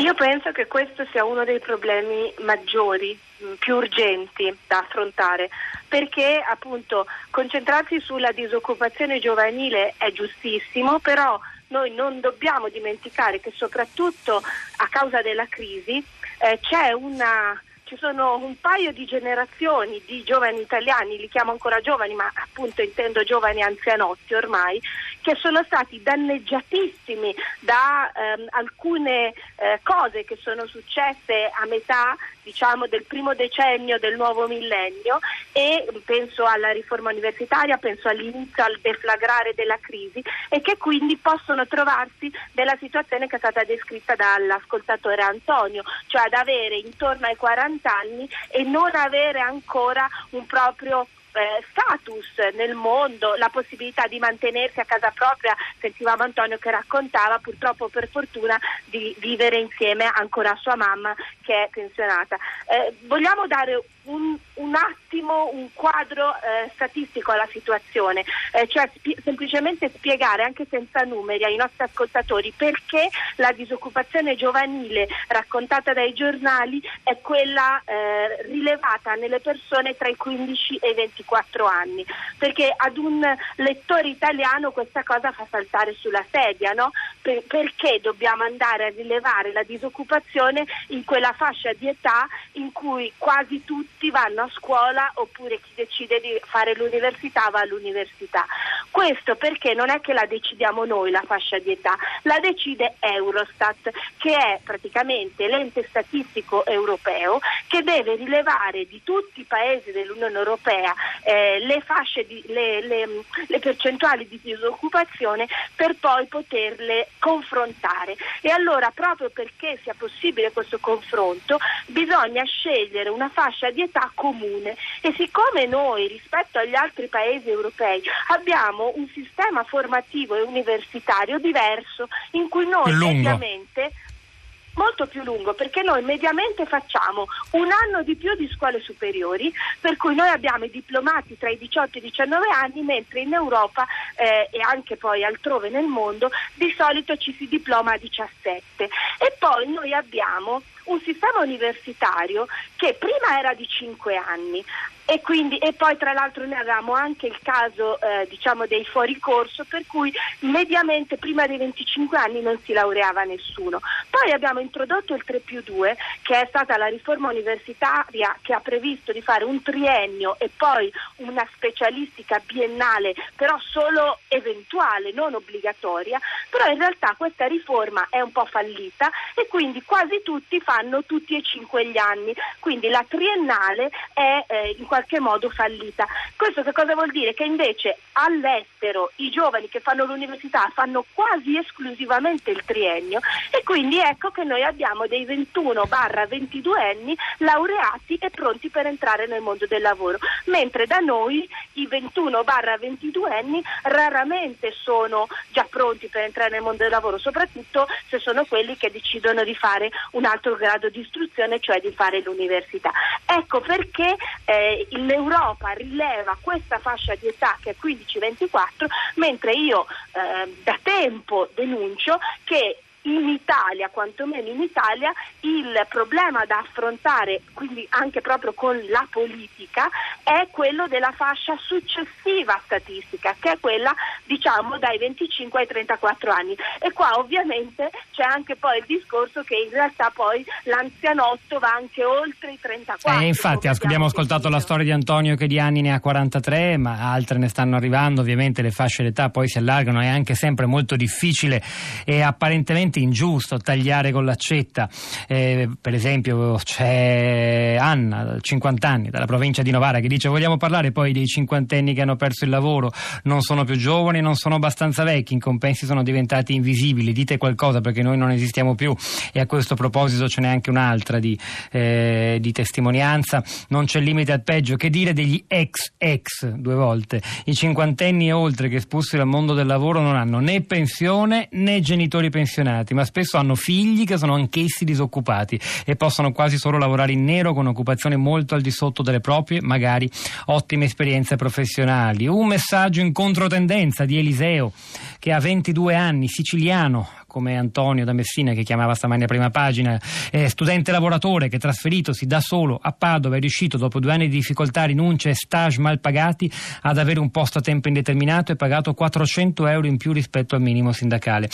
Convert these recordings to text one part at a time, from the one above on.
Io penso che questo sia uno dei problemi maggiori, mm, più urgenti da affrontare, perché appunto concentrarsi sulla disoccupazione giovanile è giustissimo, però noi non dobbiamo dimenticare che soprattutto a causa della crisi eh, c'è una ci sono un paio di generazioni di giovani italiani, li chiamo ancora giovani, ma appunto intendo giovani anzianotti ormai, che sono stati danneggiatissimi da ehm, alcune eh, cose che sono successe a metà diciamo, del primo decennio del nuovo millennio e penso alla riforma universitaria, penso all'inizio al deflagrare della crisi e che quindi possono trovarsi nella situazione che è stata descritta dall'ascoltatore Antonio, cioè ad avere intorno ai 40 anni e non avere ancora un proprio eh, status nel mondo, la possibilità di mantenersi a casa propria, sentivamo Antonio che raccontava purtroppo per fortuna di vivere insieme ancora a sua mamma che è pensionata. Eh, vogliamo dare un, un, attimo un quadro eh, statistico alla situazione, eh, cioè spi- semplicemente spiegare anche senza numeri ai nostri ascoltatori perché la disoccupazione giovanile raccontata dai giornali è quella eh, rilevata nelle persone tra i 15 e i 24 anni, perché ad un lettore italiano questa cosa fa saltare sulla sedia, no? Per- perché dobbiamo andare a rilevare la disoccupazione in quella fascia di età in cui quasi tutti vanno a scuola oppure chi decide di fare l'università va all'università. Questo perché non è che la decidiamo noi la fascia di età, la decide Eurostat che è praticamente l'ente statistico europeo che deve rilevare di tutti i paesi dell'Unione Europea eh, le, di, le, le, le percentuali di disoccupazione per poi poterle confrontare. E allora proprio perché sia possibile questo confronto bisogna scegliere una fascia di età comune e siccome noi rispetto agli altri paesi europei abbiamo un sistema formativo e universitario diverso in cui noi mediamente molto più lungo perché noi mediamente facciamo un anno di più di scuole superiori, per cui noi abbiamo i diplomati tra i 18 e i 19 anni, mentre in Europa eh, e anche poi altrove nel mondo di solito ci si diploma a 17. E poi noi abbiamo un sistema universitario che prima era di 5 anni, e, quindi, e, poi tra l'altro noi avevamo anche il caso eh, diciamo dei fuori corso per cui mediamente prima dei 25 anni non si laureava nessuno. Poi abbiamo introdotto il 3 più 2 che è stata la riforma universitaria che ha previsto di fare un triennio e poi una specialistica biennale però solo eventuale, non obbligatoria, però in realtà questa riforma è un po' fallita e quindi quasi tutti fanno tutti e cinque gli anni, quindi la triennale è eh, in qualche modo fallita. Questo che cosa vuol dire? Che invece all'estero i giovani che fanno l'università fanno quasi esclusivamente il triennio e quindi ecco che noi abbiamo dei 21-22 anni laureati e pronti per entrare nel mondo del lavoro, mentre da noi i 21-22 anni raramente sono già pronti per entrare nel mondo del lavoro, soprattutto se sono quelli che decidono di fare un altro grado di istruzione, cioè di fare l'università. Ecco perché eh, l'Europa rileva questa fascia di età che è 15-24, mentre io eh, da tempo denuncio che in Italia, quantomeno in Italia, il problema da affrontare, quindi anche proprio con la politica, è quello della fascia successiva statistica, che è quella diciamo dai 25 ai 34 anni. E qua ovviamente c'è anche poi il discorso che in realtà poi l'anzianotto va anche oltre i 34. Eh, infatti abbiamo ascoltato la storia di Antonio che di anni ne ha 43, ma altre ne stanno arrivando, ovviamente le fasce d'età poi si allargano, è anche sempre molto difficile e apparentemente assolutamente ingiusto tagliare con l'accetta. Eh, per esempio c'è Anna, 50 anni, dalla provincia di Novara, che dice vogliamo parlare poi dei cinquantenni che hanno perso il lavoro, non sono più giovani, non sono abbastanza vecchi, in compensi sono diventati invisibili, dite qualcosa perché noi non esistiamo più. E a questo proposito ce n'è anche un'altra di, eh, di testimonianza, non c'è limite al peggio, che dire degli ex ex? Due volte, i cinquantenni e oltre che espulsi dal mondo del lavoro non hanno né pensione né genitori pensionati pensionati, ma spesso hanno figli che sono anch'essi disoccupati e possono quasi solo lavorare in nero con occupazione molto al di sotto delle proprie, magari ottime esperienze professionali. Un messaggio in controtendenza di Eliseo che ha 22 anni, siciliano, come Antonio da Messina che chiamava stamani a prima pagina, eh, studente lavoratore che trasferitosi da solo a Padova è riuscito dopo due anni di difficoltà, rinunce e stage mal pagati ad avere un posto a tempo indeterminato e pagato 400 euro in più rispetto al minimo sindacale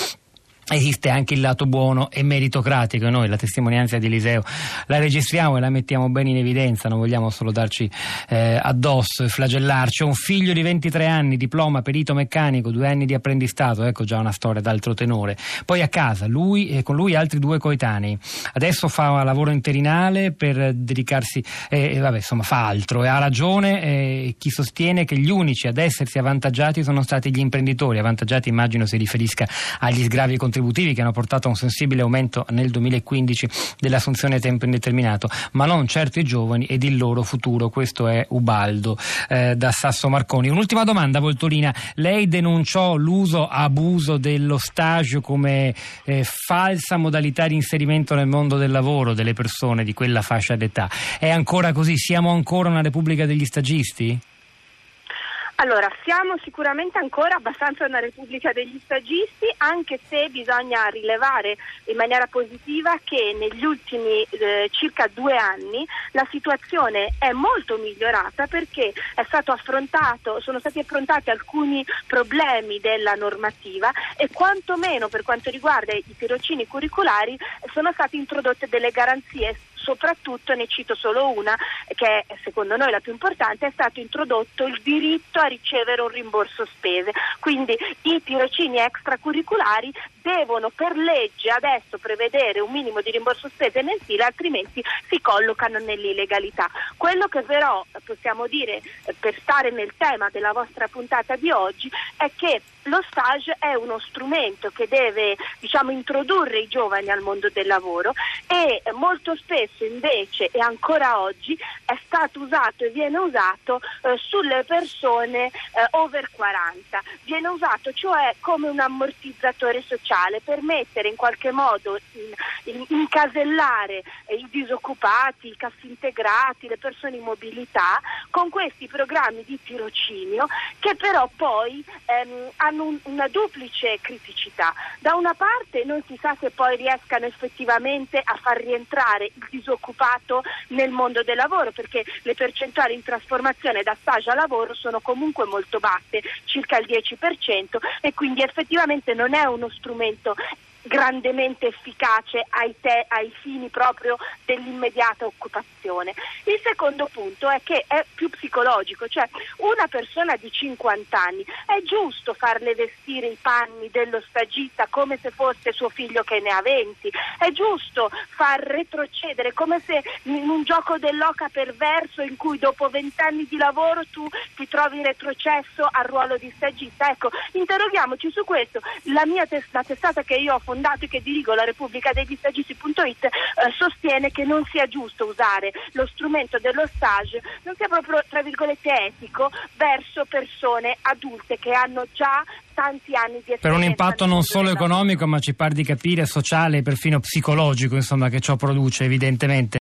esiste anche il lato buono e meritocratico. Noi la testimonianza di Eliseo la registriamo e la mettiamo bene in evidenza, non vogliamo solo darci eh, addosso e flagellarci. Un figlio di 23 anni, diploma perito meccanico, due anni di apprendistato, ecco già una storia d'altro tenore. Poi a casa, lui e con lui altri due coetanei. Adesso fa lavoro interinale per dedicarsi, eh, vabbè, insomma, fa altro e ha ragione eh, chi sostiene che gli unici ad essersi avvantaggiati sono stati gli imprenditori. Avvantaggiati immagino si riferisca agli sgravi contributivi contributivi che hanno portato a un sensibile aumento nel 2015 dell'assunzione a tempo indeterminato, ma non certo i giovani ed il loro futuro. Questo è Ubaldo eh, da Sasso Marconi. Un'ultima domanda, Voltolina. Lei denunciò l'uso abuso dello stage come eh, falsa modalità di inserimento nel mondo del lavoro delle persone di quella fascia d'età. È ancora così? Siamo ancora una repubblica degli stagisti? Allora, siamo sicuramente ancora abbastanza una repubblica degli stagisti, anche se bisogna rilevare in maniera positiva che negli ultimi eh, circa due anni la situazione è molto migliorata perché sono stati affrontati alcuni problemi della normativa e quantomeno per quanto riguarda i tirocini curriculari sono state introdotte delle garanzie soprattutto ne cito solo una che è secondo noi la più importante, è stato introdotto il diritto a ricevere un rimborso spese. Quindi i tirocini extracurriculari devono per legge adesso prevedere un minimo di rimborso spese mensile, altrimenti si collocano nell'illegalità. Quello che però possiamo dire eh, per stare nel tema della vostra puntata di oggi è che lo stage è uno strumento che deve diciamo, introdurre i giovani al mondo del lavoro e molto spesso invece e ancora oggi è stato usato e viene usato eh, sulle persone eh, over 40. Viene usato cioè come un ammortizzatore sociale per mettere in qualche modo in, in, incasellare eh, i disoccupati, i cassi integrati, le persone in mobilità con questi programmi di tirocinio che però poi ehm, hanno hanno un, una duplice criticità. Da una parte non si sa se poi riescano effettivamente a far rientrare il disoccupato nel mondo del lavoro, perché le percentuali in trasformazione da stage a lavoro sono comunque molto basse, circa il 10%, e quindi effettivamente non è uno strumento grandemente efficace ai, te, ai, fini proprio dell'immediata occupazione. Il secondo punto è che è più psicologico, cioè una persona di 50 anni è giusto farle vestire i panni dello stagista come se fosse suo figlio che ne ha 20, è giusto far retrocedere come se in un gioco dell'oca perverso in cui dopo 20 anni di lavoro tu ti trovi retrocesso al ruolo di stagista. Ecco, interroghiamoci su questo. La mia testata che io ho fondato fondato che dirigo la Repubblica degli Stagisti.it eh, sostiene che non sia giusto usare lo strumento dello stage, non sia proprio tra virgolette etico verso persone adulte che hanno già tanti anni di esperienza. Per un impatto non solo economico, ma ci pare di capire sociale e perfino psicologico, insomma, che ciò produce evidentemente.